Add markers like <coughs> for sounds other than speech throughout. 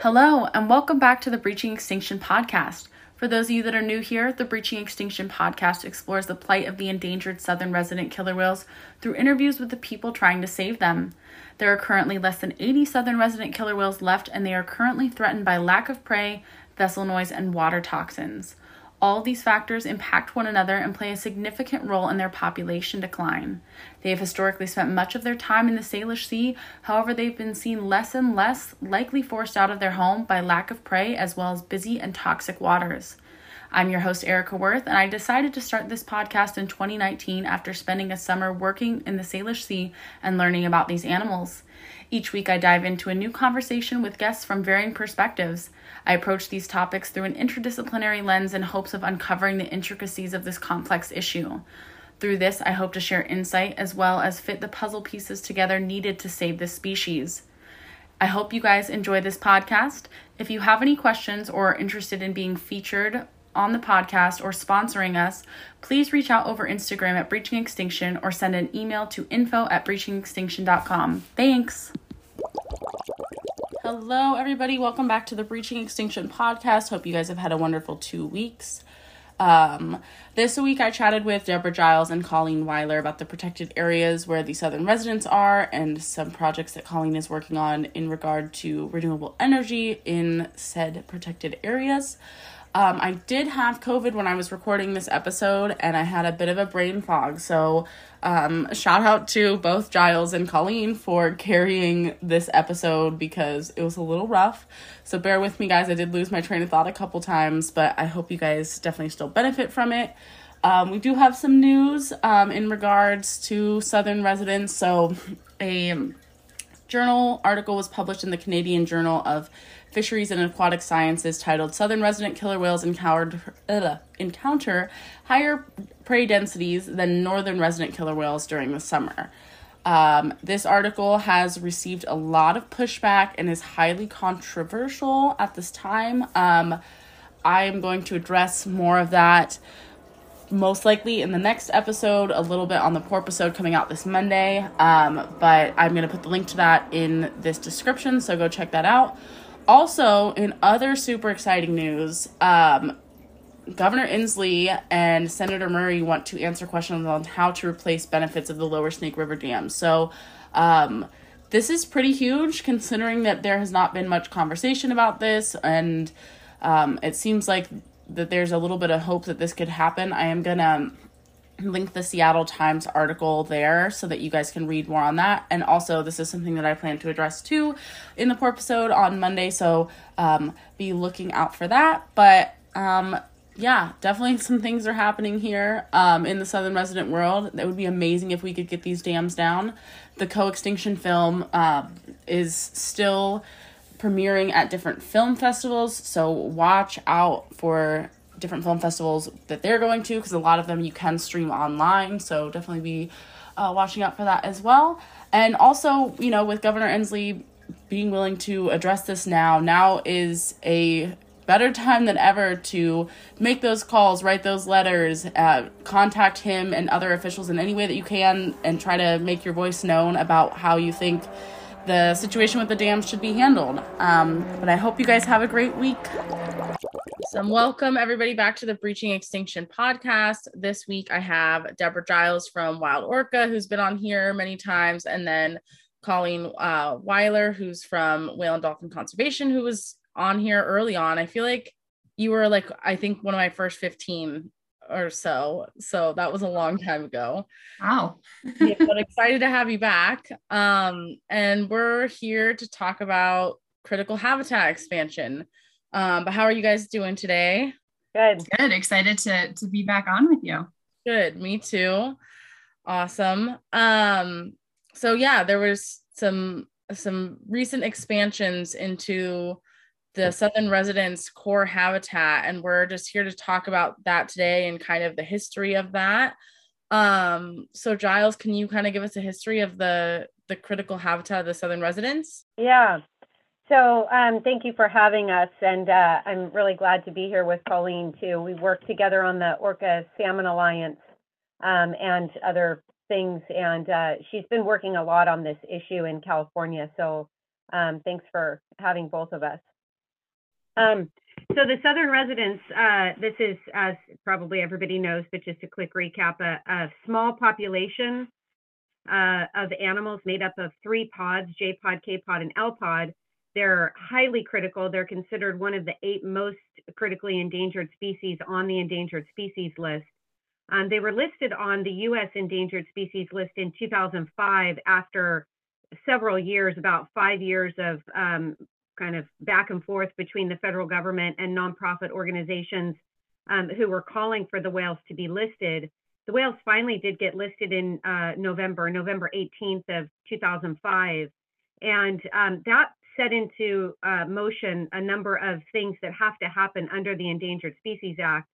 Hello, and welcome back to the Breaching Extinction podcast. For those of you that are new here, the Breaching Extinction podcast explores the plight of the endangered southern resident killer whales through interviews with the people trying to save them. There are currently less than 80 southern resident killer whales left, and they are currently threatened by lack of prey, vessel noise, and water toxins. All these factors impact one another and play a significant role in their population decline. They have historically spent much of their time in the Salish Sea, however, they've been seen less and less, likely forced out of their home by lack of prey as well as busy and toxic waters. I'm your host, Erica Worth, and I decided to start this podcast in 2019 after spending a summer working in the Salish Sea and learning about these animals. Each week, I dive into a new conversation with guests from varying perspectives. I approach these topics through an interdisciplinary lens in hopes of uncovering the intricacies of this complex issue. Through this, I hope to share insight as well as fit the puzzle pieces together needed to save this species. I hope you guys enjoy this podcast. If you have any questions or are interested in being featured on the podcast or sponsoring us, please reach out over Instagram at Breaching Extinction or send an email to info at breachingextinction.com. Thanks. Hello, everybody. Welcome back to the Breaching Extinction podcast. Hope you guys have had a wonderful two weeks. Um, this week, I chatted with Deborah Giles and Colleen Weiler about the protected areas where the southern residents are and some projects that Colleen is working on in regard to renewable energy in said protected areas. Um, I did have COVID when I was recording this episode, and I had a bit of a brain fog. So, um, shout out to both Giles and Colleen for carrying this episode because it was a little rough. So, bear with me, guys. I did lose my train of thought a couple times, but I hope you guys definitely still benefit from it. Um, we do have some news um, in regards to Southern residents. So, a journal article was published in the Canadian Journal of Fisheries and Aquatic Sciences titled Southern Resident Killer Whales Encountered, uh, Encounter Higher Prey Densities Than Northern Resident Killer Whales During the Summer. Um, this article has received a lot of pushback and is highly controversial at this time. Um, I am going to address more of that most likely in the next episode, a little bit on the porpoisode coming out this Monday. Um, but I'm going to put the link to that in this description, so go check that out. Also, in other super exciting news, um, Governor Inslee and Senator Murray want to answer questions on how to replace benefits of the Lower Snake River Dam. So, um, this is pretty huge considering that there has not been much conversation about this, and um, it seems like that there's a little bit of hope that this could happen. I am gonna link the Seattle Times article there so that you guys can read more on that. And also, this is something that I plan to address too in the episode on Monday, so um, be looking out for that. But um, yeah, definitely some things are happening here um, in the Southern resident world. That would be amazing if we could get these dams down. The co extinction film uh, is still premiering at different film festivals, so watch out for different film festivals that they're going to because a lot of them you can stream online. So definitely be uh, watching out for that as well. And also, you know, with Governor Inslee being willing to address this now, now is a better time than ever to make those calls, write those letters, uh, contact him and other officials in any way that you can, and try to make your voice known about how you think the situation with the dams should be handled. Um, but I hope you guys have a great week. So, welcome everybody back to the Breaching Extinction podcast. This week I have Deborah Giles from Wild Orca, who's been on here many times, and then Colleen uh, Weiler, who's from Whale and Dolphin Conservation, who was on here early on. I feel like you were like, I think one of my first 15 or so. So that was a long time ago. Wow. yeah, but excited to have you back. Um, and we're here to talk about critical habitat expansion. Um, but how are you guys doing today? Good. Good. Excited to to be back on with you. Good. Me too. Awesome. Um, so yeah, there was some some recent expansions into the southern residents core habitat and we're just here to talk about that today and kind of the history of that um so giles can you kind of give us a history of the the critical habitat of the southern residents yeah so um, thank you for having us and uh, i'm really glad to be here with colleen too we work together on the orca salmon alliance um, and other things and uh, she's been working a lot on this issue in california so um, thanks for having both of us um, so the Southern residents, uh, this is, as probably everybody knows, but just a quick recap, a, a small population uh, of animals made up of three pods, J pod, K pod, and L pod. They're highly critical. They're considered one of the eight most critically endangered species on the endangered species list. Um, they were listed on the U.S. endangered species list in 2005 after several years, about five years of um, kind of back and forth between the federal government and nonprofit organizations um, who were calling for the whales to be listed. The whales finally did get listed in uh, November, November 18th of 2005, and um, that set into uh, motion a number of things that have to happen under the Endangered Species Act.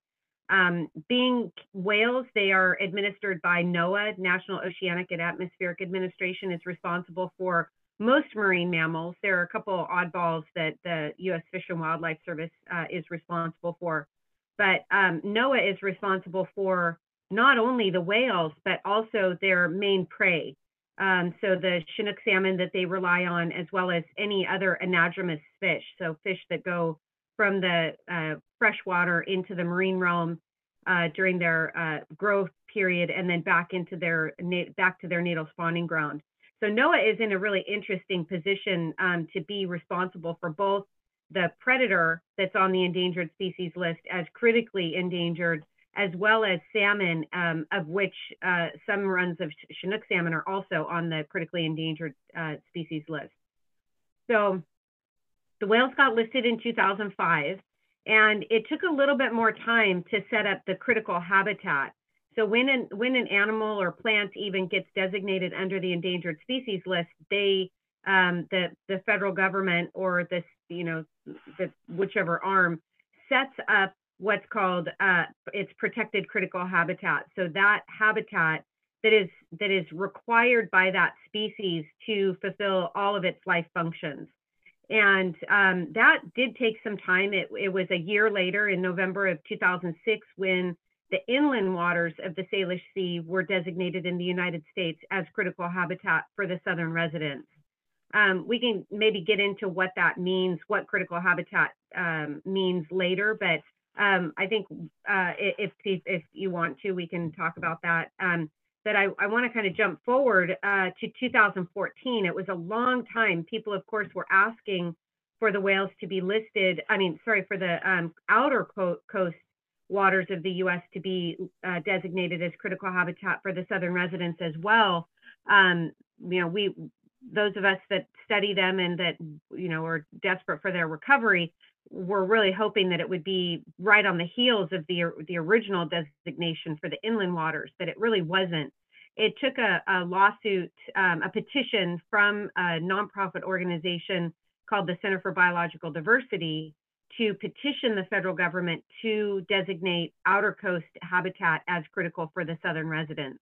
Um, being whales, they are administered by NOAA, National Oceanic and Atmospheric Administration, is responsible for most marine mammals. There are a couple oddballs that the U.S. Fish and Wildlife Service uh, is responsible for, but um, NOAA is responsible for not only the whales but also their main prey. Um, so the Chinook salmon that they rely on, as well as any other anadromous fish, so fish that go from the uh, freshwater into the marine realm uh, during their uh, growth period, and then back into their back to their natal spawning ground. So NOAA is in a really interesting position um, to be responsible for both the predator that's on the endangered species list as critically endangered, as well as salmon, um, of which uh, some runs of Chinook salmon are also on the critically endangered uh, species list. So the whales got listed in 2005, and it took a little bit more time to set up the critical habitat. So when an when an animal or plant even gets designated under the endangered species list, they um, the the federal government or this you know the whichever arm sets up what's called uh, its protected critical habitat. So that habitat that is that is required by that species to fulfill all of its life functions. And um, that did take some time. It, it was a year later in November of 2006 when the inland waters of the Salish Sea were designated in the United States as critical habitat for the southern residents. Um, we can maybe get into what that means, what critical habitat um, means later, but um, I think uh, if, if, you want to, we can talk about that. Um, but I, I want to kind of jump forward uh, to 2014. It was a long time. People, of course, were asking for the whales to be listed. I mean, sorry, for the um, outer co- coast waters of the U.S. to be uh, designated as critical habitat for the southern residents as well. Um, you know, we those of us that study them and that you know are desperate for their recovery were really hoping that it would be right on the heels of the the original designation for the inland waters, but it really wasn't. It took a, a lawsuit, um, a petition from a nonprofit organization called the Center for Biological Diversity to petition the federal government to designate outer coast habitat as critical for the southern residents.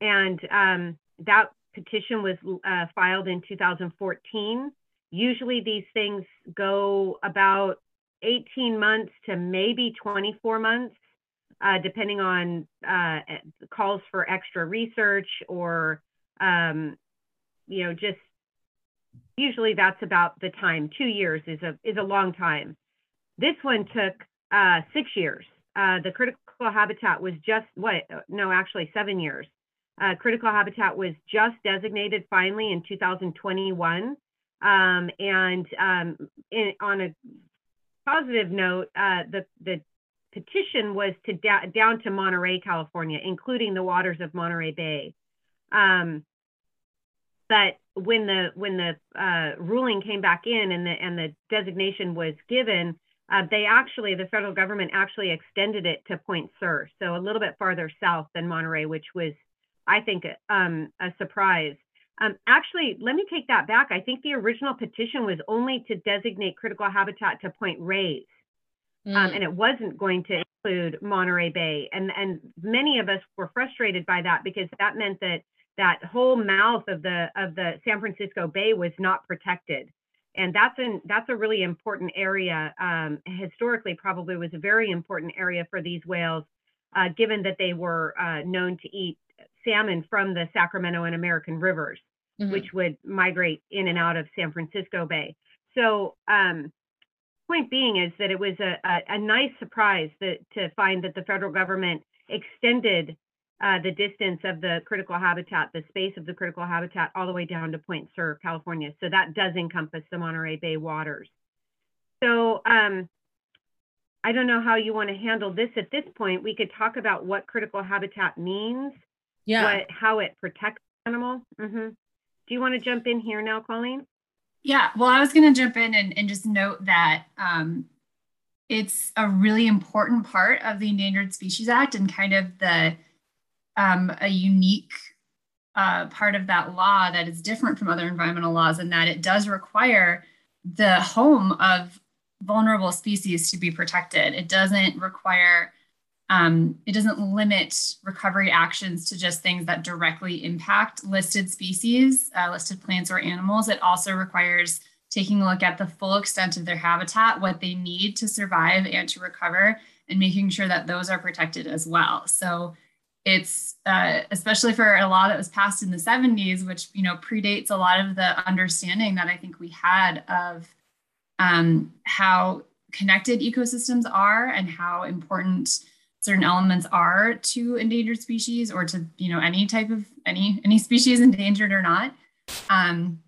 And um, that petition was uh, filed in 2014. Usually these things go about 18 months to maybe 24 months, uh, depending on uh, calls for extra research or, um, you know, just usually that's about the time. Two years is a is a long time. This one took uh, six years. Uh, the critical habitat was just what? No, actually seven years. Uh, critical habitat was just designated finally in 2021. Um, and um, in, on a positive note, uh, the the petition was to da- down to Monterey, California, including the waters of Monterey Bay. Um, but when the when the uh, ruling came back in and the and the designation was given, uh, they actually, the federal government actually extended it to Point Sur, so a little bit farther south than Monterey, which was, I think, um, a surprise. Um, actually, let me take that back. I think the original petition was only to designate critical habitat to Point Reyes, mm. um, and it wasn't going to include Monterey Bay. And and many of us were frustrated by that because that meant that that whole mouth of the of the San Francisco Bay was not protected and that's an that's a really important area. Um, historically, probably was a very important area for these whales, uh, given that they were uh, known to eat salmon from the Sacramento and American rivers, mm-hmm. which would migrate in and out of San Francisco Bay. So, um, point being is that it was a, a, a nice surprise that, to find that the federal government extended uh, the distance of the critical habitat, the space of the critical habitat, all the way down to Point Sur, California. So that does encompass the Monterey Bay waters. So um, I don't know how you want to handle this at this point. We could talk about what critical habitat means, yeah, what, how it protects the animal. Mm-hmm. Do you want to jump in here now, Colleen? Yeah, well, I was going to jump in and, and just note that um, it's a really important part of the Endangered Species Act and kind of the um, a unique uh, part of that law that is different from other environmental laws in that it does require the home of vulnerable species to be protected. It doesn't require, um, it doesn't limit recovery actions to just things that directly impact listed species, uh, listed plants or animals. It also requires taking a look at the full extent of their habitat, what they need to survive and to recover, and making sure that those are protected as well. So it's uh, especially for a law that was passed in the 70s which you know predates a lot of the understanding that i think we had of um, how connected ecosystems are and how important certain elements are to endangered species or to you know any type of any any species <laughs> endangered or not um,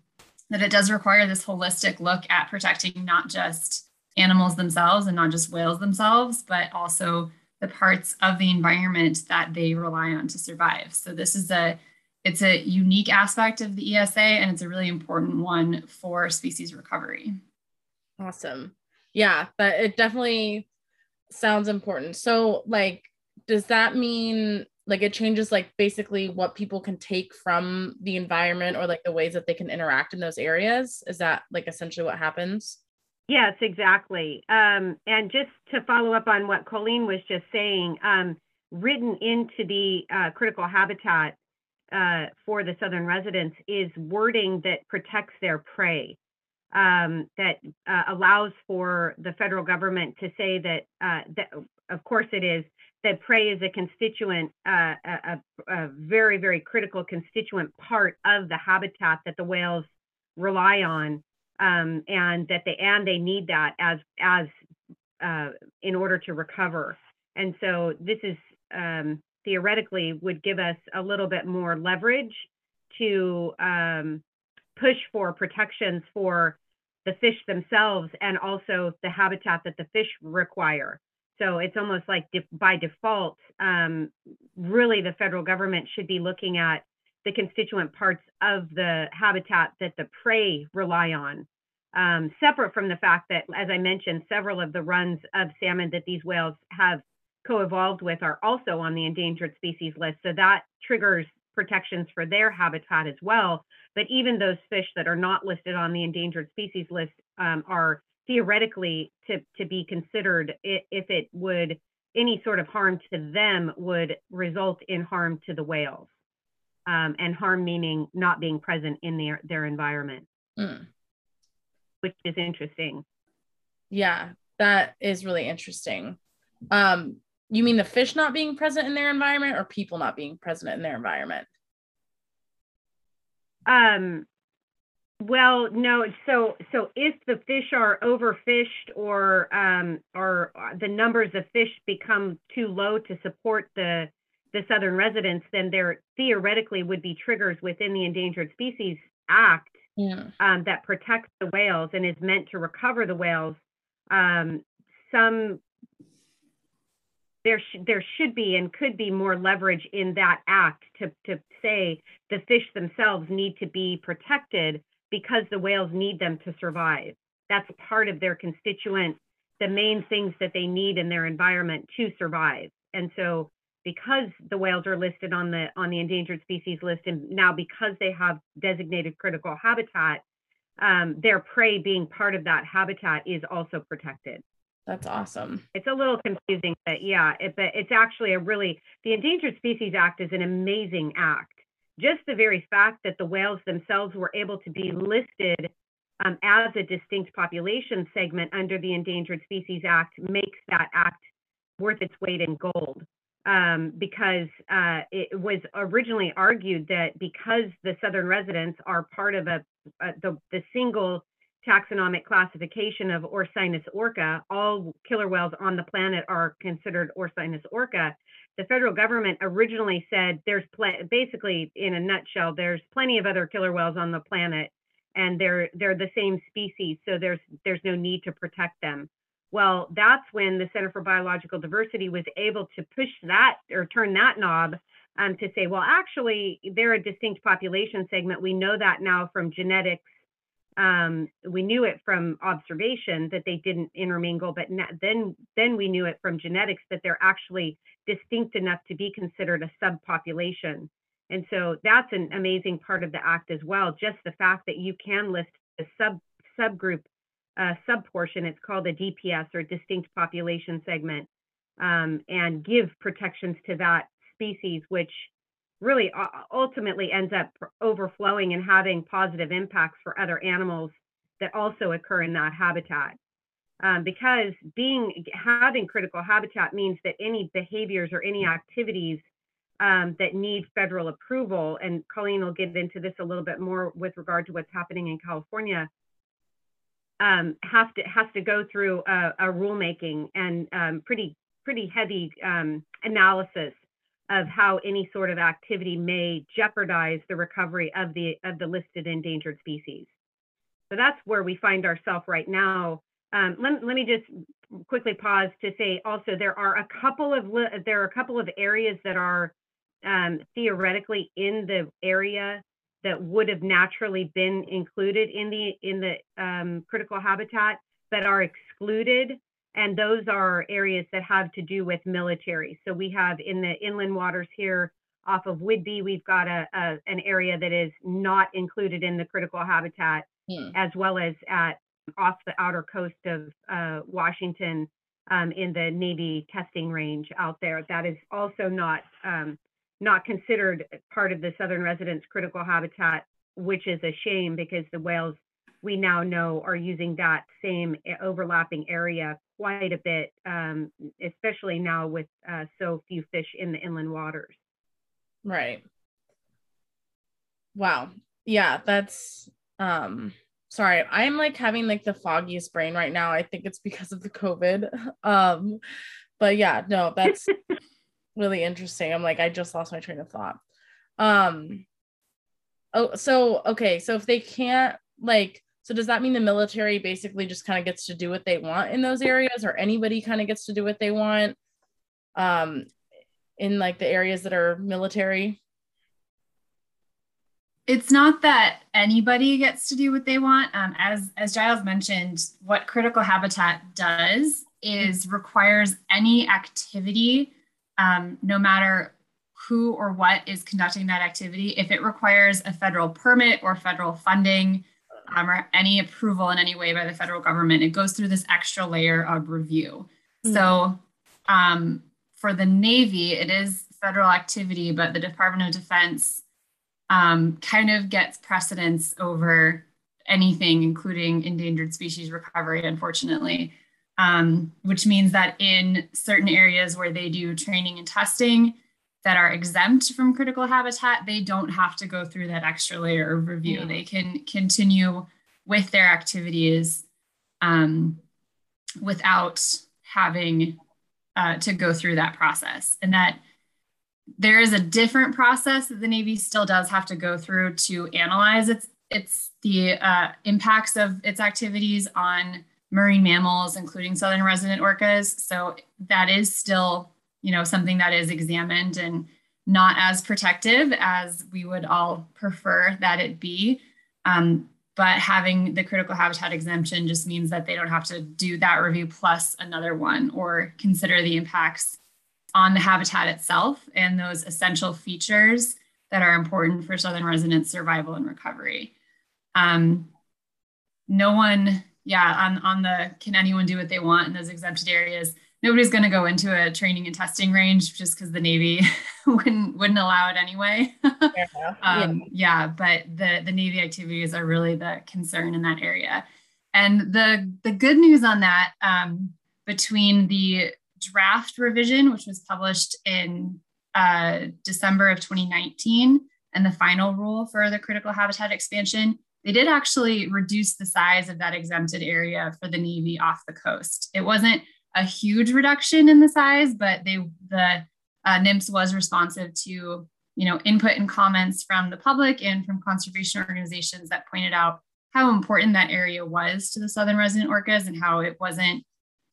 that it does require this holistic look at protecting not just animals themselves and not just whales themselves but also the parts of the environment that they rely on to survive. So this is a it's a unique aspect of the ESA and it's a really important one for species recovery. Awesome. Yeah, but it definitely sounds important. So like does that mean like it changes like basically what people can take from the environment or like the ways that they can interact in those areas? Is that like essentially what happens? Yes, exactly. Um, and just to follow up on what Colleen was just saying, um, written into the uh, critical habitat uh, for the southern residents is wording that protects their prey, um, that uh, allows for the federal government to say that, uh, that, of course, it is that prey is a constituent, uh, a, a very, very critical constituent part of the habitat that the whales rely on um, and that they and they need that as as uh, in order to recover. And so this is um, theoretically would give us a little bit more leverage to um, push for protections for the fish themselves and also the habitat that the fish require. So it's almost like by default, um, really the federal government should be looking at the constituent parts of the habitat that the prey rely on. Um, separate from the fact that, as I mentioned, several of the runs of salmon that these whales have co-evolved with are also on the endangered species list. So that triggers protections for their habitat as well. But even those fish that are not listed on the endangered species list um, are theoretically to, to be considered if it would any sort of harm to them would result in harm to the whales um, and harm meaning not being present in their, their environment, mm. which is interesting. Yeah, that is really interesting. Um, you mean the fish not being present in their environment or people not being present in their environment? Um, well, no. So, so if the fish are overfished or um, or the numbers of fish become too low to support the the southern residents, then there theoretically would be triggers within the Endangered Species Act yeah. um, that protects the whales and is meant to recover the whales. Um, some there sh- there should be and could be more leverage in that act to to say the fish themselves need to be protected because the whales need them to survive. That's part of their constituent the main things that they need in their environment to survive. And so because the whales are listed on the on the endangered species list and now because they have designated critical habitat, um, their prey being part of that habitat is also protected. That's awesome. It's a little confusing, but yeah, it, but it's actually a really the Endangered Species Act is an amazing act. Just the very fact that the whales themselves were able to be listed um, as a distinct population segment under the Endangered Species Act makes that act worth its weight in gold. Um, because uh, it was originally argued that because the southern residents are part of a, a the, the single taxonomic classification of Orcinus orca, all killer whales on the planet are considered Orcinus orca. The federal government originally said there's pl- basically, in a nutshell, there's plenty of other killer whales on the planet, and they're they're the same species, so there's there's no need to protect them. Well, that's when the Center for Biological Diversity was able to push that or turn that knob um, to say, well, actually, they're a distinct population segment. We know that now from genetics um, we knew it from observation that they didn't intermingle, but then then we knew it from genetics that they're actually distinct enough to be considered a subpopulation. And so that's an amazing part of the act as well. Just the fact that you can list a sub subgroup uh, subportion, it's called a DPS or distinct population segment, um, and give protections to that species, which really ultimately ends up overflowing and having positive impacts for other animals that also occur in that habitat. Um, because being having critical habitat means that any behaviors or any activities um, that need federal approval, and Colleen will get into this a little bit more with regard to what's happening in California, um, have to has to go through a, a rulemaking and um, pretty pretty heavy um, analysis of how any sort of activity may jeopardize the recovery of the of the listed endangered species. So that's where we find ourselves right now. Um, let, let me just quickly pause to say also there are a couple of there are a couple of areas that are um, theoretically in the area that would have naturally been included in the in the um, critical habitat that are excluded and those are areas that have to do with military. So we have in the inland waters here off of Whidbey, we've got a, a an area that is not included in the critical habitat, hmm. as well as at off the outer coast of uh, Washington um, in the Navy testing range out there. That is also not um, not considered part of the southern residents critical habitat, which is a shame because the whales we now know are using that same eh, overlapping area quite a bit, um, especially now with uh, so few fish in the inland waters. Right. Wow. Yeah, that's um sorry. I'm like having like the foggiest brain right now. I think it's because of the COVID. <laughs> Um but yeah, no, that's <laughs> really interesting. I'm like I just lost my train of thought. Um Oh, so okay, so if they can't like so does that mean the military basically just kind of gets to do what they want in those areas or anybody kind of gets to do what they want um in like the areas that are military? It's not that anybody gets to do what they want. Um, as as Giles mentioned, what critical habitat does is requires any activity, um, no matter who or what is conducting that activity. If it requires a federal permit or federal funding, um, or any approval in any way by the federal government, it goes through this extra layer of review. Mm-hmm. So um, for the Navy, it is federal activity, but the Department of Defense um, kind of gets precedence over anything, including endangered species recovery, unfortunately. Um, which means that in certain areas where they do training and testing, that are exempt from critical habitat, they don't have to go through that extra layer of review. Mm. They can continue with their activities um, without having uh, to go through that process. And that there is a different process that the Navy still does have to go through to analyze its its the uh, impacts of its activities on marine mammals, including southern resident orcas. So that is still you know something that is examined and not as protective as we would all prefer that it be um, but having the critical habitat exemption just means that they don't have to do that review plus another one or consider the impacts on the habitat itself and those essential features that are important for Southern residents' survival and recovery. Um, no one, yeah, on, on the can anyone do what they want in those exempted areas? Nobody's going to go into a training and testing range just because the Navy <laughs> wouldn't wouldn't allow it anyway. <laughs> um, yeah, but the the Navy activities are really the concern in that area. And the the good news on that, um, between the draft revision, which was published in uh, December of 2019, and the final rule for the critical habitat expansion, they did actually reduce the size of that exempted area for the Navy off the coast. It wasn't a huge reduction in the size, but they the uh, NMFS was responsive to you know input and comments from the public and from conservation organizations that pointed out how important that area was to the southern resident orcas and how it wasn't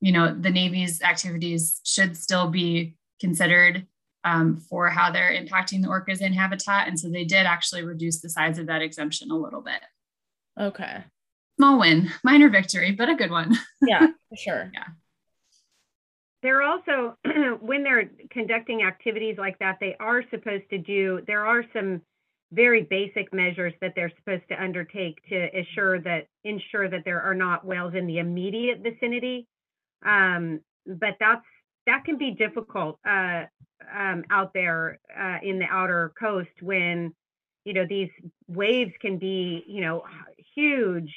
you know the navy's activities should still be considered um, for how they're impacting the orcas in habitat. And so they did actually reduce the size of that exemption a little bit. Okay. Small win minor victory but a good one. <laughs> Yeah for sure. Yeah they're also <clears throat> when they're conducting activities like that they are supposed to do there are some very basic measures that they're supposed to undertake to ensure that ensure that there are not whales in the immediate vicinity. Um, but that's that can be difficult uh, um, out there uh, in the outer coast when you know these waves can be you know huge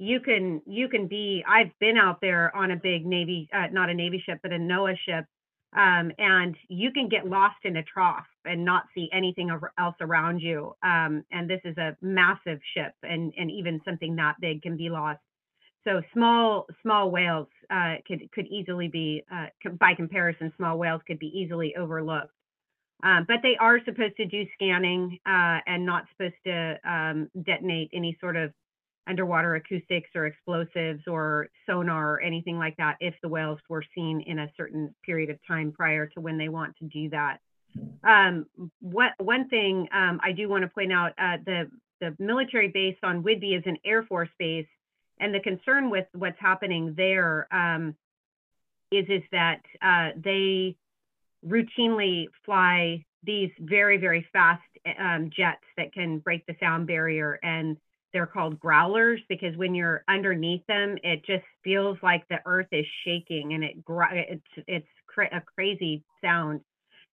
you can you can be i've been out there on a big navy uh, not a navy ship but a noaa ship um, and you can get lost in a trough and not see anything else around you um, and this is a massive ship and and even something that big can be lost. So small small whales uh, could could easily be uh, by comparison small whales could be easily overlooked. Um, but they are supposed to do scanning uh, and not supposed to um, detonate any sort of underwater acoustics or explosives or sonar or anything like that if the whales were seen in a certain period of time prior to when they want to do that. Um, what one thing um, I do want to point out uh, the the military base on Whidbey is an Air Force base, and the concern with what's happening there um, is is that uh, they routinely fly these very very fast um, jets that can break the sound barrier and they're called growlers because when you're underneath them, it just feels like the earth is shaking and it it's it's a crazy sound.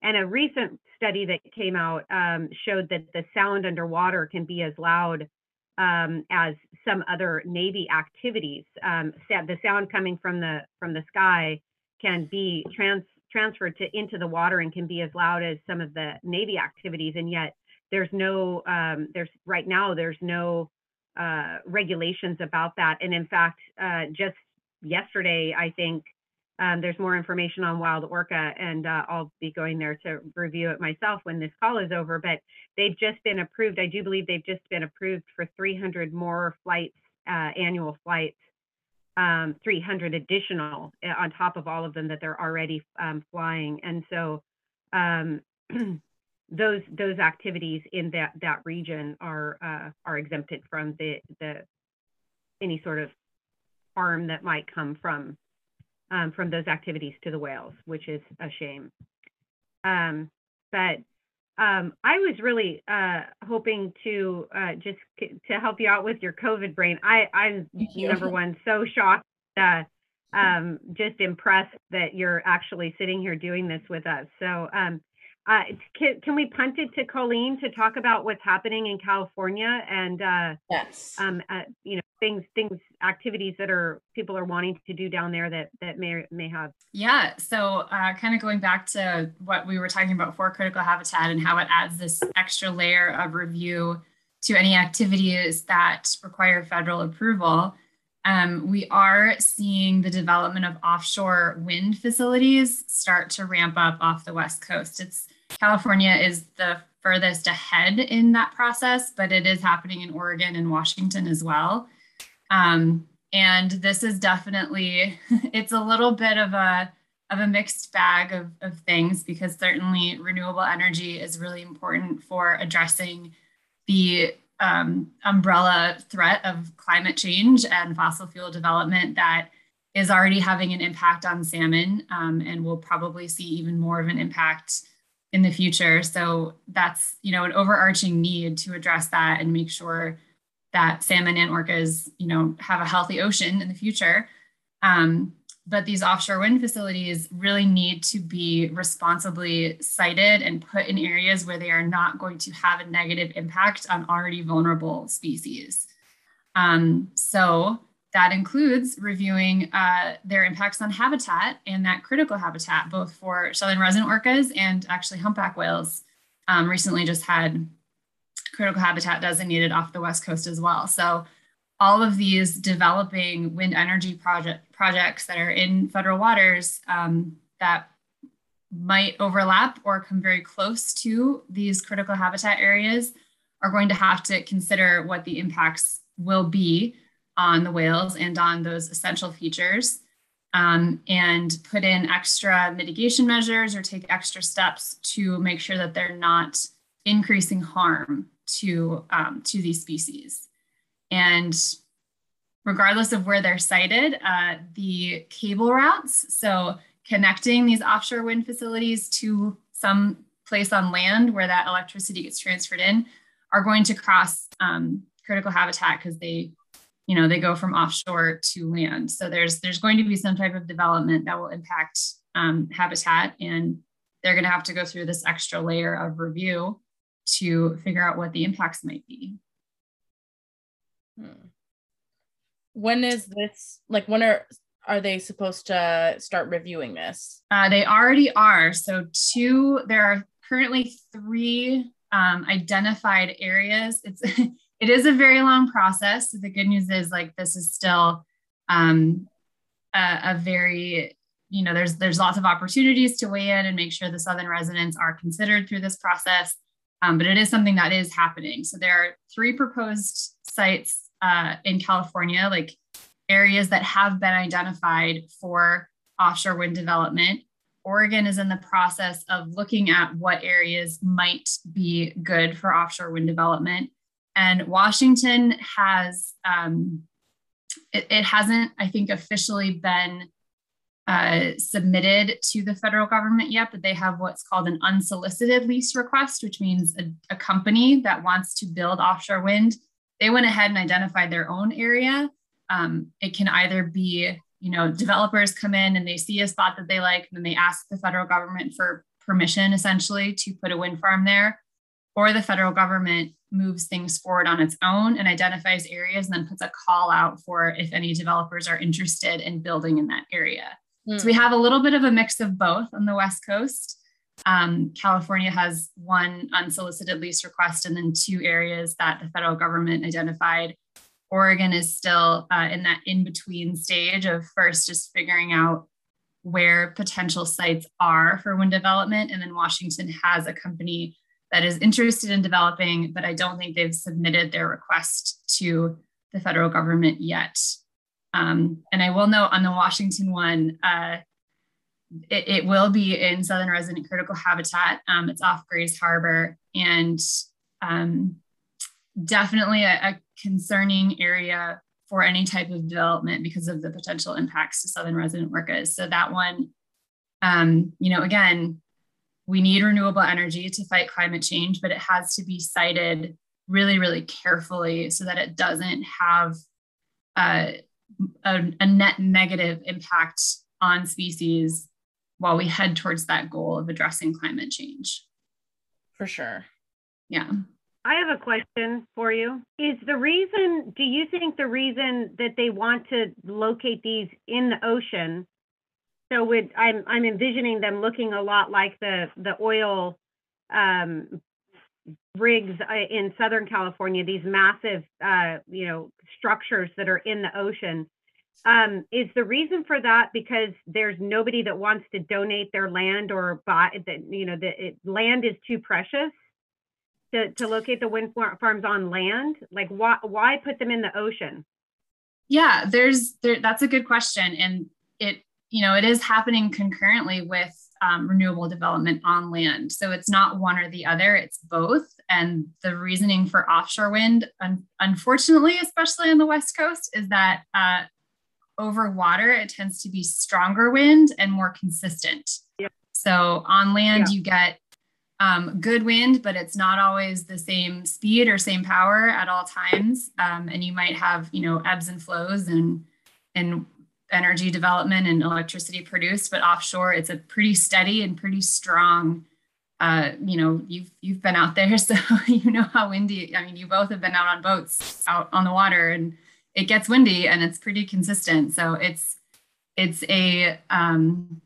And a recent study that came out um, showed that the sound underwater can be as loud um, as some other Navy activities. Um, the sound coming from the from the sky can be trans transferred to into the water and can be as loud as some of the Navy activities. And yet there's no um, there's right now there's no uh, regulations about that. And in fact, uh, just yesterday, I think um, there's more information on Wild Orca, and uh, I'll be going there to review it myself when this call is over. But they've just been approved. I do believe they've just been approved for 300 more flights, uh, annual flights, um, 300 additional uh, on top of all of them that they're already um, flying. And so um, <clears throat> those those activities in that that region are uh, are exempted from the the any sort of harm that might come from um, from those activities to the whales, which is a shame. Um, but um, I was really uh, hoping to uh, just to help you out with your COVID brain. I I'm number one so shocked, uh, um, just impressed that you're actually sitting here doing this with us. So um, uh, can, can we punt it to Colleen to talk about what's happening in California and uh, yes, um, uh, you know things, things, activities that are people are wanting to do down there that that may may have. Yeah. So uh, kind of going back to what we were talking about for critical habitat and how it adds this extra layer of review to any activities that require federal approval. Um, we are seeing the development of offshore wind facilities start to ramp up off the West Coast. It's California is the furthest ahead in that process, but it is happening in Oregon and Washington as well. Um, and this is definitely, <laughs> it's a little bit of a, of a mixed bag of, of things because certainly renewable energy is really important for addressing the um, umbrella threat of climate change and fossil fuel development that is already having an impact on salmon um, and will probably see even more of an impact in the future. So that's you know an overarching need to address that and make sure that salmon and orcas you know have a healthy ocean in the future. Um, but these offshore wind facilities really need to be responsibly sited and put in areas where they are not going to have a negative impact on already vulnerable species. Um, so that includes reviewing uh, their impacts on habitat and that critical habitat, both for southern resident orcas and actually humpback whales. Um, recently just had critical habitat designated off the west coast as well. So all of these developing wind energy project projects that are in federal waters um, that might overlap or come very close to these critical habitat areas are going to have to consider what the impacts will be on the whales and on those essential features um, and put in extra mitigation measures or take extra steps to make sure that they're not increasing harm to, um, to these species. And regardless of where they're sited, uh, the cable routes, so connecting these offshore wind facilities to some place on land where that electricity gets transferred in, are going to cross um, critical habitat because they, you know, they go from offshore to land. So there's there's going to be some type of development that will impact um, habitat, and they're going to have to go through this extra layer of review to figure out what the impacts might be. Hmm. When is this like when are are they supposed to start reviewing this? Uh, they already are. So two, there are currently three um, identified areas. It's it is a very long process. The good news is like this is still um, a, a very you know there's there's lots of opportunities to weigh in and make sure the southern residents are considered through this process. Um, but it is something that is happening. So there are three proposed sites uh, in California, like areas that have been identified for offshore wind development. Oregon is in the process of looking at what areas might be good for offshore wind development. And Washington has, um, it, it, hasn't, I think, officially been uh, submitted to the federal government yet, but they have what's called an unsolicited lease request, which means a, a company that wants to build offshore wind they went ahead and identified their own area. Um, it can either be, you know, developers come in and they see a spot that they like, and then they ask the federal government for permission essentially to put a wind farm there, or the federal government moves things forward on its own and identifies areas and then puts a call out for if any developers are interested in building in that area. Mm. So we hmm. have a little bit of a mix of both on the West Coast. Um, California has one unsolicited lease request and then two areas that the federal government identified. Oregon is still uh, in that in between stage of first just figuring out where potential sites are for wind development. And then Washington has a company that is interested in developing, but I don't think they've submitted their request to the federal government yet. Um, and I will note on the Washington one, uh, it, it, will be in Southern Resident Critical Habitat. Um, it's off Grays Harbor and um, definitely a, a, concerning area for any type of development because of the potential impacts to Southern resident orcas. So that one, um, you know, again, we need renewable energy to fight climate change, but it has to be sited really, really carefully so that it doesn't have uh, a, a net negative impact on species while we head towards that goal of addressing climate change. For sure. Yeah. I have a question for you. Is the reason, do you think the reason that they want to locate these in the ocean? So with, I'm, I'm envisioning them looking a lot like the, the oil um, rigs uh, in Southern California, these massive, uh, you know, structures that are in the ocean. Um, is the reason for that because there's nobody that wants to donate their land or buy that you know the it, land is too precious to, to locate the wind farms on land? Like why why put them in the ocean? Yeah, there's there that's a good question. And it, you know, it is happening concurrently with um, renewable development on land. So it's not one or the other, it's both. And the reasoning for offshore wind, un- unfortunately, especially on the West Coast, is that uh, over water, it tends to be stronger wind and more consistent. Yeah. So on land, yeah. you get um, good wind, but it's not always the same speed or same power at all times. Um, and you might have, you know, ebbs and flows and and energy development and electricity produced. But offshore, it's a pretty steady and pretty strong. Uh, you know, you've you've been out there, <laughs> so you know how windy. I mean, you both have been out on boats out on the water, and it gets windy and it's pretty consistent. So it's it's a um,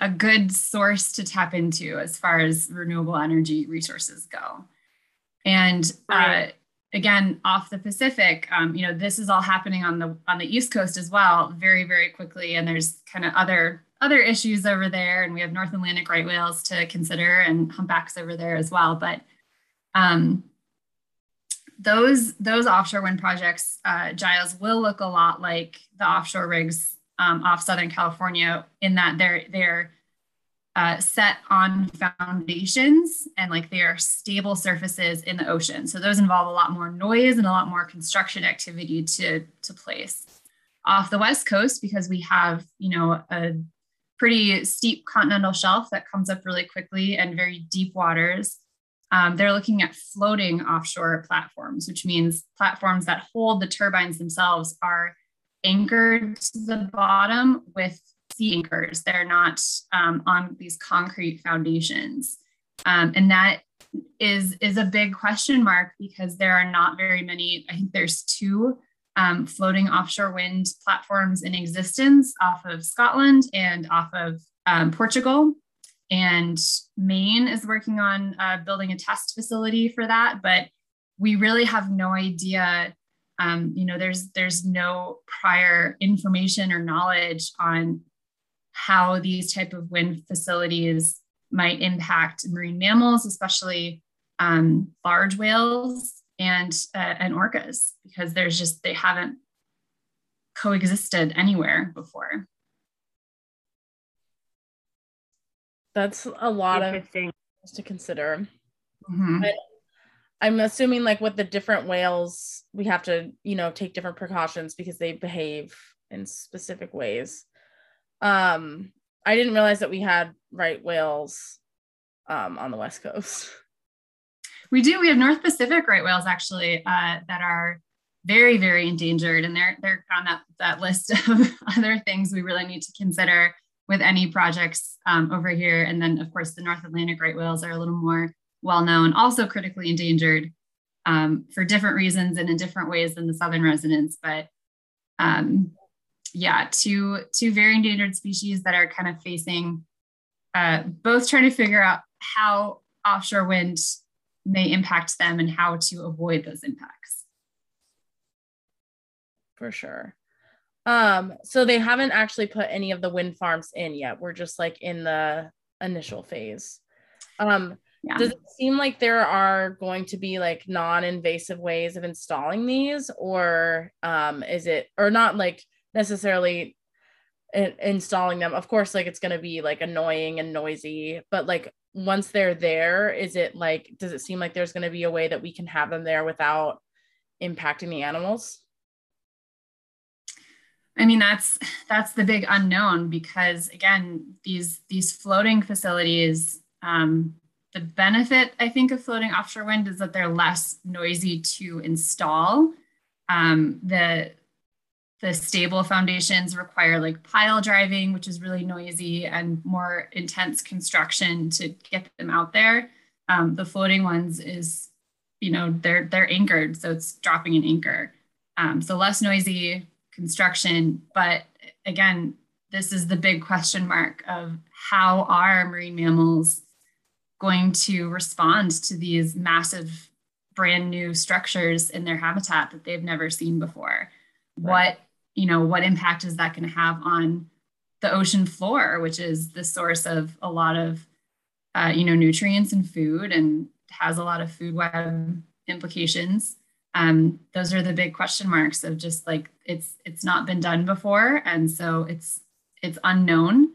a good source to tap into as far as renewable energy resources go. And uh, again, off the Pacific, um, you know, this is all happening on the on the East Coast as well, very very quickly. And there's kind of other other issues over there, and we have North Atlantic right whales to consider and humpbacks over there as well. But um, those those offshore wind projects, uh, Giles, will look a lot like the offshore rigs um, off Southern California in that they're they're uh, set on foundations and like they are stable surfaces in the ocean. So those involve a lot more noise and a lot more construction activity to to place. Off the west coast, because we have you know a pretty steep continental shelf that comes up really quickly and very deep waters. Um, they're looking at floating offshore platforms, which means platforms that hold the turbines themselves are anchored to the bottom with sea anchors. They're not um, on these concrete foundations. Um, and that is, is a big question mark because there are not very many, I think there's two um, floating offshore wind platforms in existence off of Scotland and off of um, Portugal. And Maine is working on uh, building a test facility for that, but we really have no idea um, you know there's there's no prior information or knowledge on how these type of wind facilities might impact marine mammals especially um, large whales and uh, and orcas because there's just they haven't coexisted anywhere before that's a lot of things to consider mm-hmm. I'm assuming like with the different whales, we have to, you know, take different precautions because they behave in specific ways. Um, I didn't realize that we had right whales um, on the west coast. We do. We have North Pacific right whales actually uh, that are very, very endangered, and they're they're on that that list <laughs> of other things we really need to consider with any projects um, over here. And then, of course, the North Atlantic right whales are a little more well known, also critically endangered um, for different reasons and in different ways than the southern residents. But um, yeah, two two very endangered species that are kind of facing uh, both trying to figure out how offshore wind may impact them and how to avoid those impacts. For sure. Um, so they haven't actually put any of the wind farms in yet. We're just like in the initial phase. Um, yeah. Does it seem like there are going to be like non-invasive ways of installing these, or um, is it, or not like necessarily in- installing them? Of course, like it's going to be like annoying and noisy, but like once they're there, is it like, does it seem like there's going to be a way that we can have them there without impacting the animals? I mean that's that's the big unknown because again these these floating facilities um, the benefit, I think, of floating offshore wind is that they're less noisy to install. Um, the the stable foundations require like pile driving, which is really noisy and more intense construction to get them out there. Um, the floating ones is, you know, they're they're anchored, so it's dropping an anchor. Um, so less noisy construction, but again, this is the big question mark of how are marine mammals going to respond to these massive brand new structures in their habitat that they've never seen before right. what you know what impact is that going to have on the ocean floor which is the source of a lot of uh, you know nutrients and food and has a lot of food web implications. Um, those are the big question marks of just like it's it's not been done before and so it's it's unknown.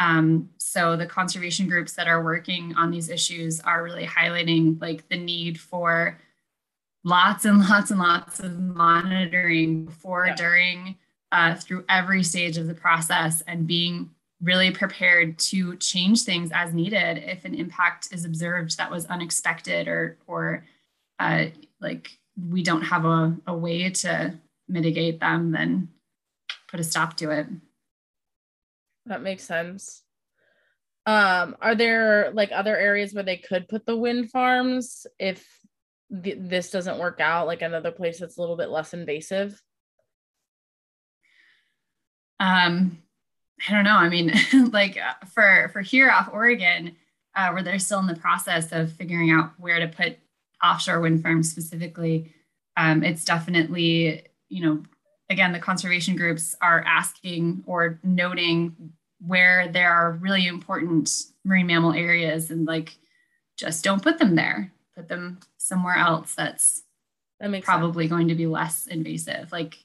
Um, so the conservation groups that are working on these issues are really highlighting like the need for lots and lots and lots of monitoring before, yeah. during, uh, through every stage of the process, and being really prepared to change things as needed if an impact is observed that was unexpected or or uh, like we don't have a, a way to mitigate them, then put a stop to it. That makes sense. Um, are there like other areas where they could put the wind farms if th- this doesn't work out? Like another place that's a little bit less invasive? Um, I don't know. I mean, <laughs> like uh, for for here off Oregon, uh, where they're still in the process of figuring out where to put offshore wind farms specifically, um, it's definitely you know again the conservation groups are asking or noting where there are really important marine mammal areas and like just don't put them there put them somewhere else that's that makes probably sense. going to be less invasive. Like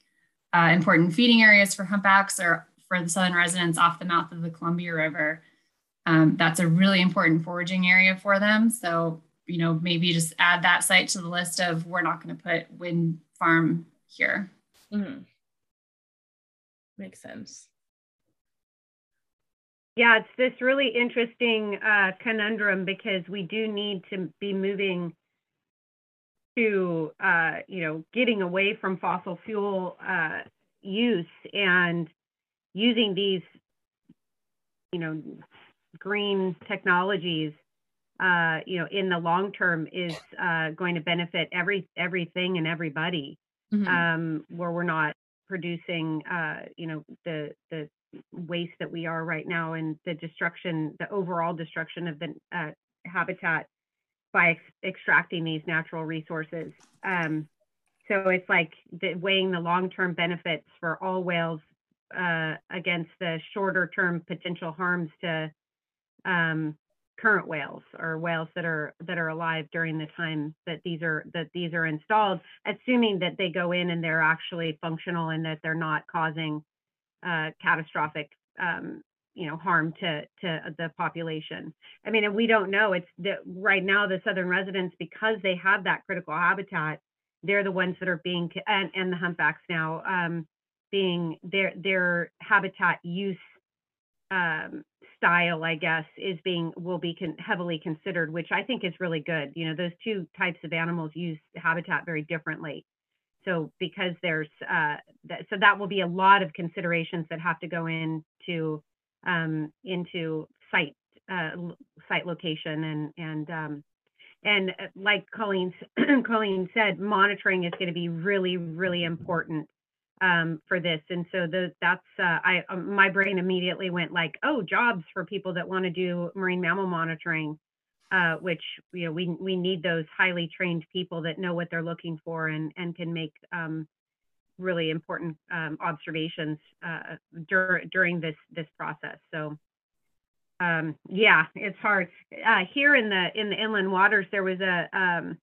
uh, important feeding areas for humpbacks or for the southern residents off the mouth of the columbia river. Um, that's a really important foraging area for them. So you know maybe just add that site to the list of we're not going to put wind farm here. Mm-hmm. makes sense. Yeah, it's this really interesting uh, conundrum because we do need to be moving to, uh, you know, getting away from fossil fuel uh, use and using these, you know, green technologies, uh, you know, in the long term is uh, going to benefit every everything and everybody. Mm-hmm. Um, where we're not producing, uh, you know, the the waste that we are right now and the destruction, the overall destruction of the uh, habitat by ex- extracting these natural resources. Um, so it's like the, weighing the long-term benefits for all whales uh, against the shorter-term potential harms to um, current whales or whales that are that are alive during the time that these are that these are installed, assuming that they go in and they're actually functional and that they're not causing uh, catastrophic um, you know harm to to the population. I mean and we don't know it's that right now the southern residents because they have that critical habitat they're the ones that are being and, and the humpbacks now um, being their their habitat use um, style i guess is being will be con- heavily considered which i think is really good. You know those two types of animals use habitat very differently. So because there's uh, th- so that will be a lot of considerations that have to go into um, into site uh, site location and and um, and uh, like Colleen <clears throat> Colleen said, monitoring is going to be really really important um, for this. And so the, that's uh, I um, my brain immediately went like, oh, jobs for people that want to do marine mammal monitoring uh, which you know we we need those highly trained people that know what they're looking for and and can make um, really important um, observations uh, dur- during this this process. So um, yeah, it's hard. Uh, here in the in the inland waters, there was a um,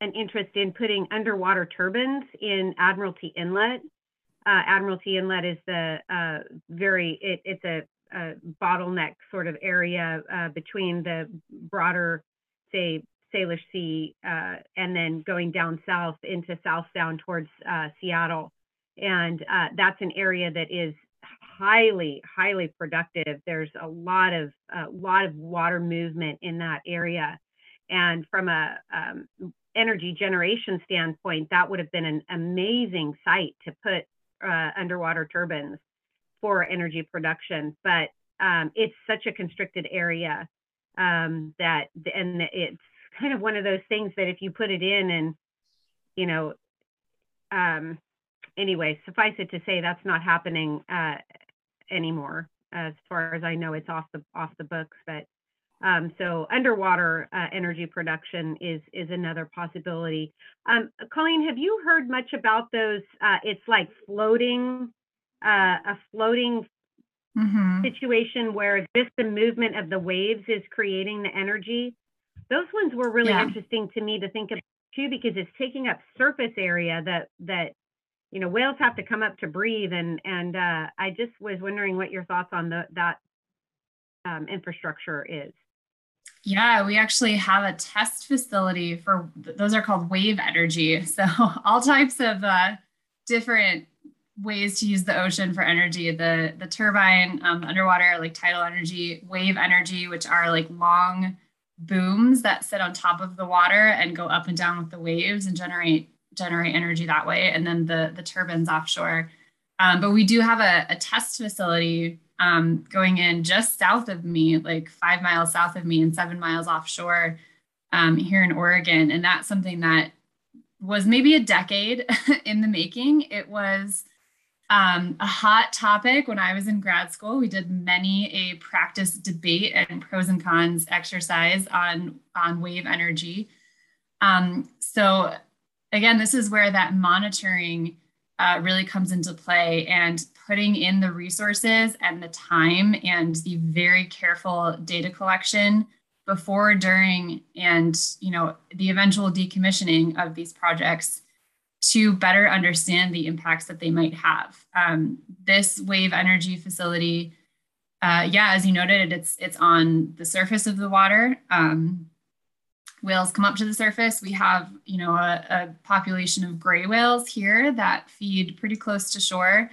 an interest in putting underwater turbines in Admiralty Inlet. Uh, Admiralty Inlet is the uh, very it, it's a a bottleneck sort of area uh, between the broader, say, Salish Sea uh, and then going down south into South Sound towards uh, Seattle. And uh, that's an area that is highly, highly productive. There's a lot of a lot of water movement in that area, and from a um, energy generation standpoint, that would have been an amazing site to put uh, underwater turbines for energy production, but um, it's such a constricted area um, that, and it's kind of one of those things that if you put it in and, you know, um, anyway, suffice it to say that's not happening uh, anymore. As far as I know, it's off the off the books. But um, so underwater uh, energy production is is another possibility. Um, Colleen, have you heard much about those? Uh, it's like floating uh, a floating mm-hmm. situation where just the movement of the waves is creating the energy. Those ones were really yeah. interesting to me to think of too because it's taking up surface area that that you know whales have to come up to breathe and and uh, I just was wondering what your thoughts on the, that um, infrastructure is. Yeah, we actually have a test facility for those are called wave energy. <laughs> So all types of uh, different ways to use the ocean for energy. The the turbine, um, underwater like tidal energy, wave energy, which are like long booms that sit on top of the water and go up and down with the waves and generate generate energy that way. And then the the turbines offshore. Um, but we do have a, a test facility um, going in just south of me, like five miles south of me and seven miles offshore um, here in Oregon. And that's something that was maybe a decade <laughs> in the making. It was um, a hot topic when I was in grad school. We did many a practice debate and pros and cons exercise on, on wave energy. Um, so again, this is where that monitoring uh, really comes into play and putting in the resources and the time and the very careful data collection before during and you know the eventual decommissioning of these projects to better understand the impacts that they might have um, this wave energy facility uh, yeah as you noted it's it's on the surface of the water um, whales come up to the surface. We have, you know, a, a population of gray whales here that feed pretty close to shore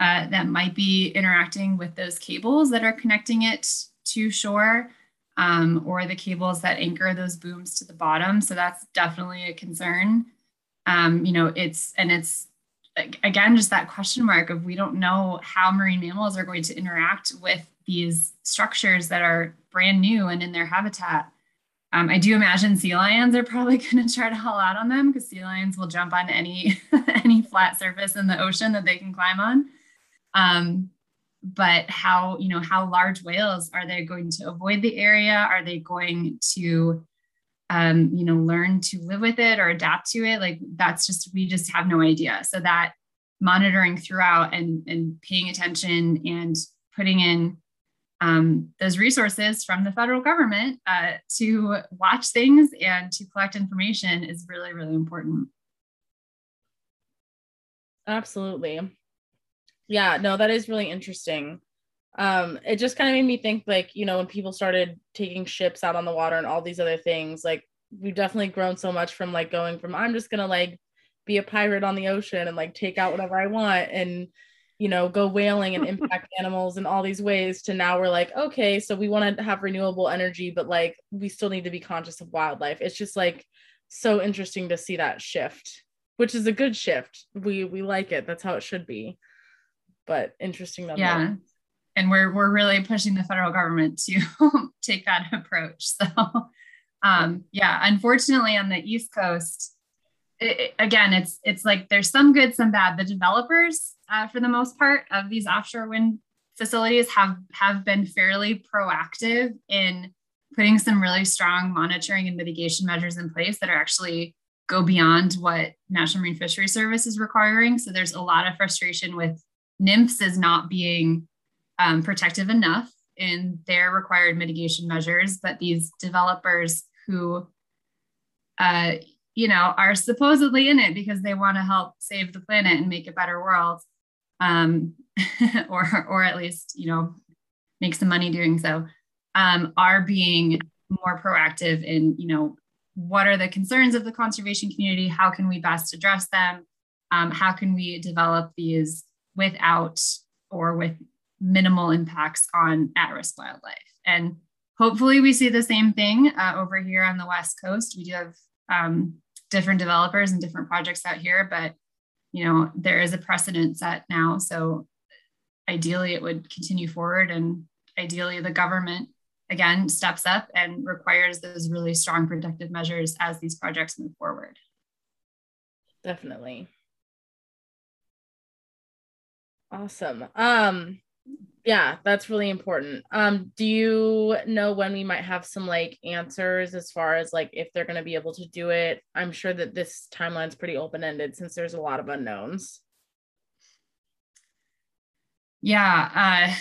uh, that might be interacting with those cables that are connecting it to shore um, or the cables that anchor those booms to the bottom. So that's definitely a concern. Um, you know, it's, and it's, again, just that question mark of we don't know how marine mammals are going to interact with these structures that are brand new and in their habitat. Um, I do imagine sea lions are probably <laughs> going to try to haul out on them because sea lions will jump on any <laughs> any flat surface in the ocean that they can climb on. Um, but how you know how large whales are they going to avoid the area? Are they going to um, you know learn to live with it or adapt to it? Like that's just we just have no idea. So that monitoring throughout and and paying attention and putting in um, those resources from the federal government uh, to watch things and to collect information is really, really important. Absolutely. Yeah, no, that is really interesting. Um, it just kind of made me think like, you know, when people started taking ships out on the water and all these other things, like we've definitely grown so much from like going from I'm just gonna like be a pirate on the ocean and like take out whatever I want and you know, go whaling and <laughs> impact animals in all these ways to now we're like, okay, so we want to have renewable energy, but like we still need to be conscious of wildlife. It's just like so interesting to see that shift, which is a good shift. We we like it. That's how it should be. But interesting Yeah. And we're we're really pushing the federal government to <laughs> take that approach. So um yeah, unfortunately on the East Coast, it, again, it's it's like there's some good, some bad. The developers, uh, for the most part, of these offshore wind facilities have have been fairly proactive in putting some really strong monitoring and mitigation measures in place that are actually go beyond what National Marine Fishery Service is requiring. So there's a lot of frustration with NMFS as not being um, protective enough in their required mitigation measures, but these developers who uh, you know, are supposedly in it because they want to help save the planet and make a better world, um, <laughs> or or at least you know make some money doing so, um, are being more proactive in you know what are the concerns of the conservation community? How can we best address them? Um, how can we develop these without or with minimal impacts on at-risk wildlife? And hopefully, we see the same thing uh, over here on the west coast. We do have um, different developers and different projects out here, but you know, there is a precedent set now. So ideally it would continue forward and ideally the government again steps up and requires those really strong protective measures as these projects move forward. Definitely. Awesome. Um yeah that's really important. Um do you know when we might have some like answers as far as like if they're going to be able to do it? I'm sure that this timeline's pretty open-ended since there's a lot of unknowns. Yeah uh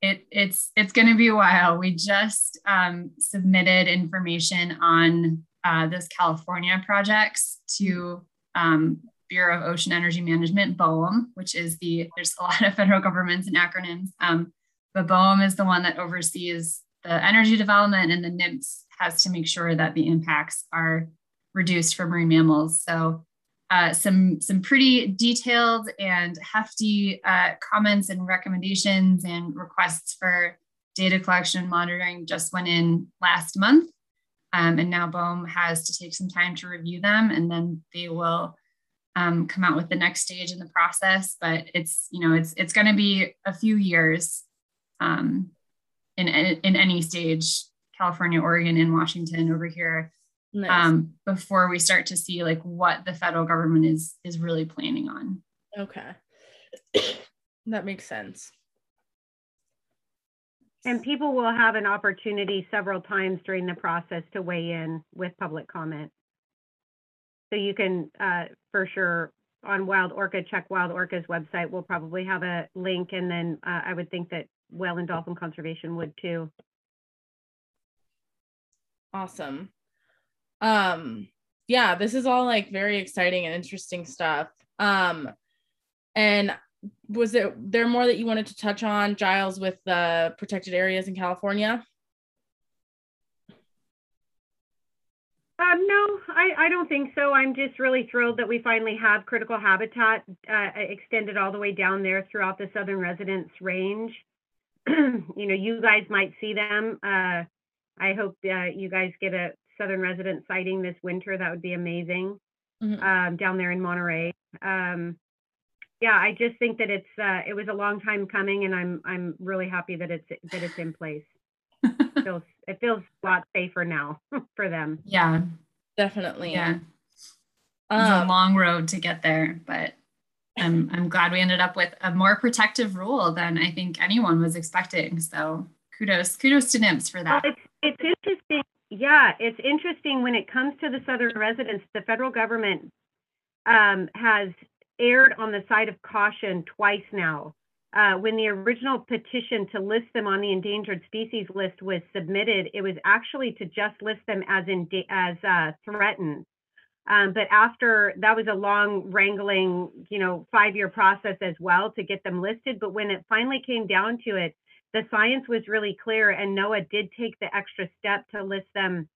it it's it's going to be a while. We just um submitted information on uh those california projects to um Bureau of Ocean Energy Management, BOEM, which is the, there's a <laughs> lot of federal governments and acronyms. Um, but BOEM is the one that oversees the energy development, and the NMFS has to make sure that the impacts are reduced for marine mammals. So uh, some some pretty detailed and hefty uh, comments and recommendations and requests for data collection monitoring just went in last month. Um, and now BOEM has to take some time to review them and then they will um, come out with the next stage in the process. But it's, you know, it's, it's going to be a few years um, in, in any stage, California, Oregon, and Washington over here nice. um, before we start to see like what the federal government is is really planning on. Okay, <coughs> that makes sense. And people will have an opportunity several times during the process to weigh in with public comment. So you can, uh, for sure, on Wild Orca, check Wild Orca's website. We'll probably have a link, and then uh, I would think that Whale and Dolphin Conservation would too. Awesome um yeah this is all like very exciting and interesting stuff um and was it there more that you wanted to touch on giles with the protected areas in california Um, no, I, I don't think so. I'm just really thrilled that we finally have critical habitat uh, extended all the way down there throughout the southern residents range. <clears throat> you know, you guys might see them. Uh, I hope uh, you guys get a southern resident sighting this winter. That would be amazing mm-hmm. um, down there in Monterey. Um, yeah, I just think that it's uh, it was a long time coming, and I'm I'm really happy that it's that it's in place. <laughs> it feels it feels a lot safer now <laughs> for them. Yeah, definitely. Yeah, it's um, a long road to get there, but I'm I'm glad we ended up with a more protective rule than I think anyone was expecting. So kudos kudos to NMFS for that. Well, it's, it's interesting yeah, it's interesting when it comes to the Southern residents, the federal government um, has erred on the side of caution twice now. Uh, when the original petition to list them on the endangered species list was submitted, it was actually to just list them as in as uh, threatened. Um, but after that was a long wrangling, you know, five-year process as well to get them listed. But when it finally came down to it, the science was really clear and NOAA did take the extra step to list them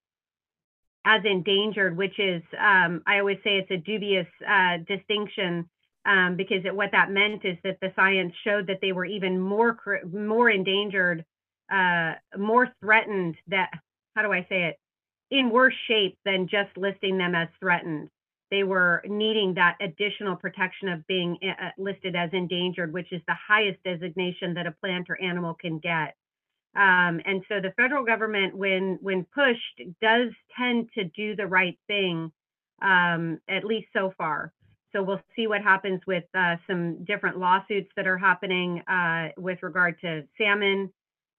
as endangered, which is, um, I always say it's a dubious uh, distinction um, because it, what that meant is that the science showed that they were even more more endangered, uh, more threatened. That how do I say it? In worse shape than just listing them as threatened they were needing that additional protection of being eh, uh, listed as endangered, which is the highest designation that a plant or animal can get. Um, and so the federal government, when when pushed, does tend to do the right thing, um, at least so far. So we'll see what happens with uh, some different lawsuits that are happening uh, with regard to salmon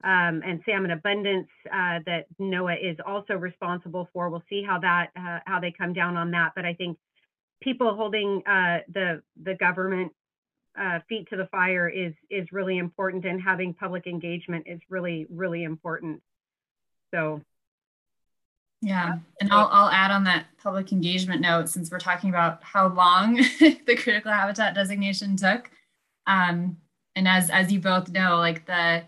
um, and salmon abundance uh, that NOAA is also responsible for. We'll see how that uh, how they come down on that. But I think people holding uh, the the government uh, feet to the fire is is really important, and having public engagement is really really important. So. Yeah, and I'll, I'll add on that public engagement note since we're talking about how long <laughs> the critical habitat designation took. Um, and as as you both know, like the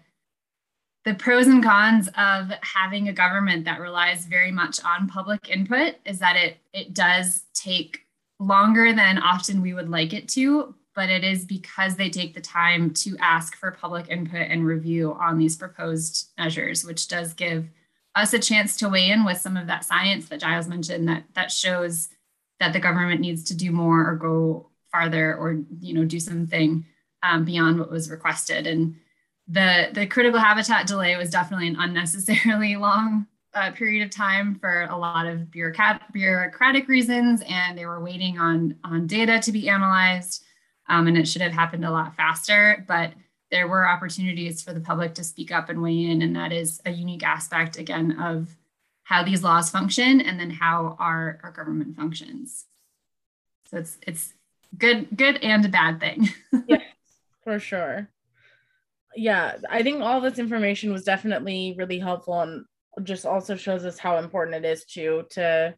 the pros and cons of having a government that relies very much on public input is that it it does take longer than often we would like it to but it is because they take the time to ask for public input and review on these proposed measures which does give us a chance to weigh in with some of that science that giles mentioned that that shows that the government needs to do more or go farther or you know do something um, beyond what was requested and the the critical habitat delay was definitely an unnecessarily <laughs> long uh, period of time for a lot of bureaucrat, bureaucratic reasons, and they were waiting on on data to be analyzed, um, and it should have happened a lot faster. But there were opportunities for the public to speak up and weigh in, and that is a unique aspect again of how these laws function, and then how our our government functions. So it's it's good good and a bad thing. <laughs> yeah, for sure yeah, I think all this information was definitely really helpful and just also shows us how important it is to to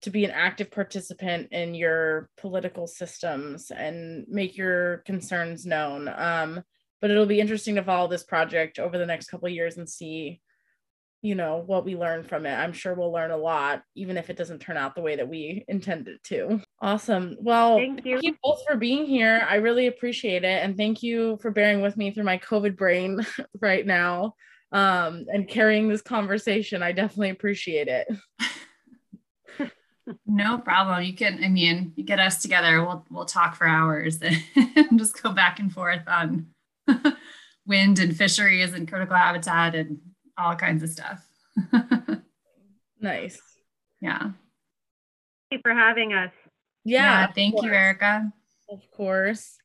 to be an active participant in your political systems and make your concerns known. Um, but it'll be interesting to follow this project over the next couple years and see you know what we learn from it. I'm sure we'll learn a lot even if it doesn't turn out the way that we intended to. Awesome. Well thank you. thank you both for being here. I really appreciate it. And thank you for bearing with me through my covid brain <laughs> right now um, and carrying this conversation. I definitely appreciate it. <laughs> No problem. You can i mean you get us together. We'll we'll talk for hours. And <laughs> just go back and forth on <laughs> wind and fisheries and critical habitat and all kinds of stuff. <laughs> nice. Yeah. Thank you for having us. Yeah. yeah thank you, Erica. Of course.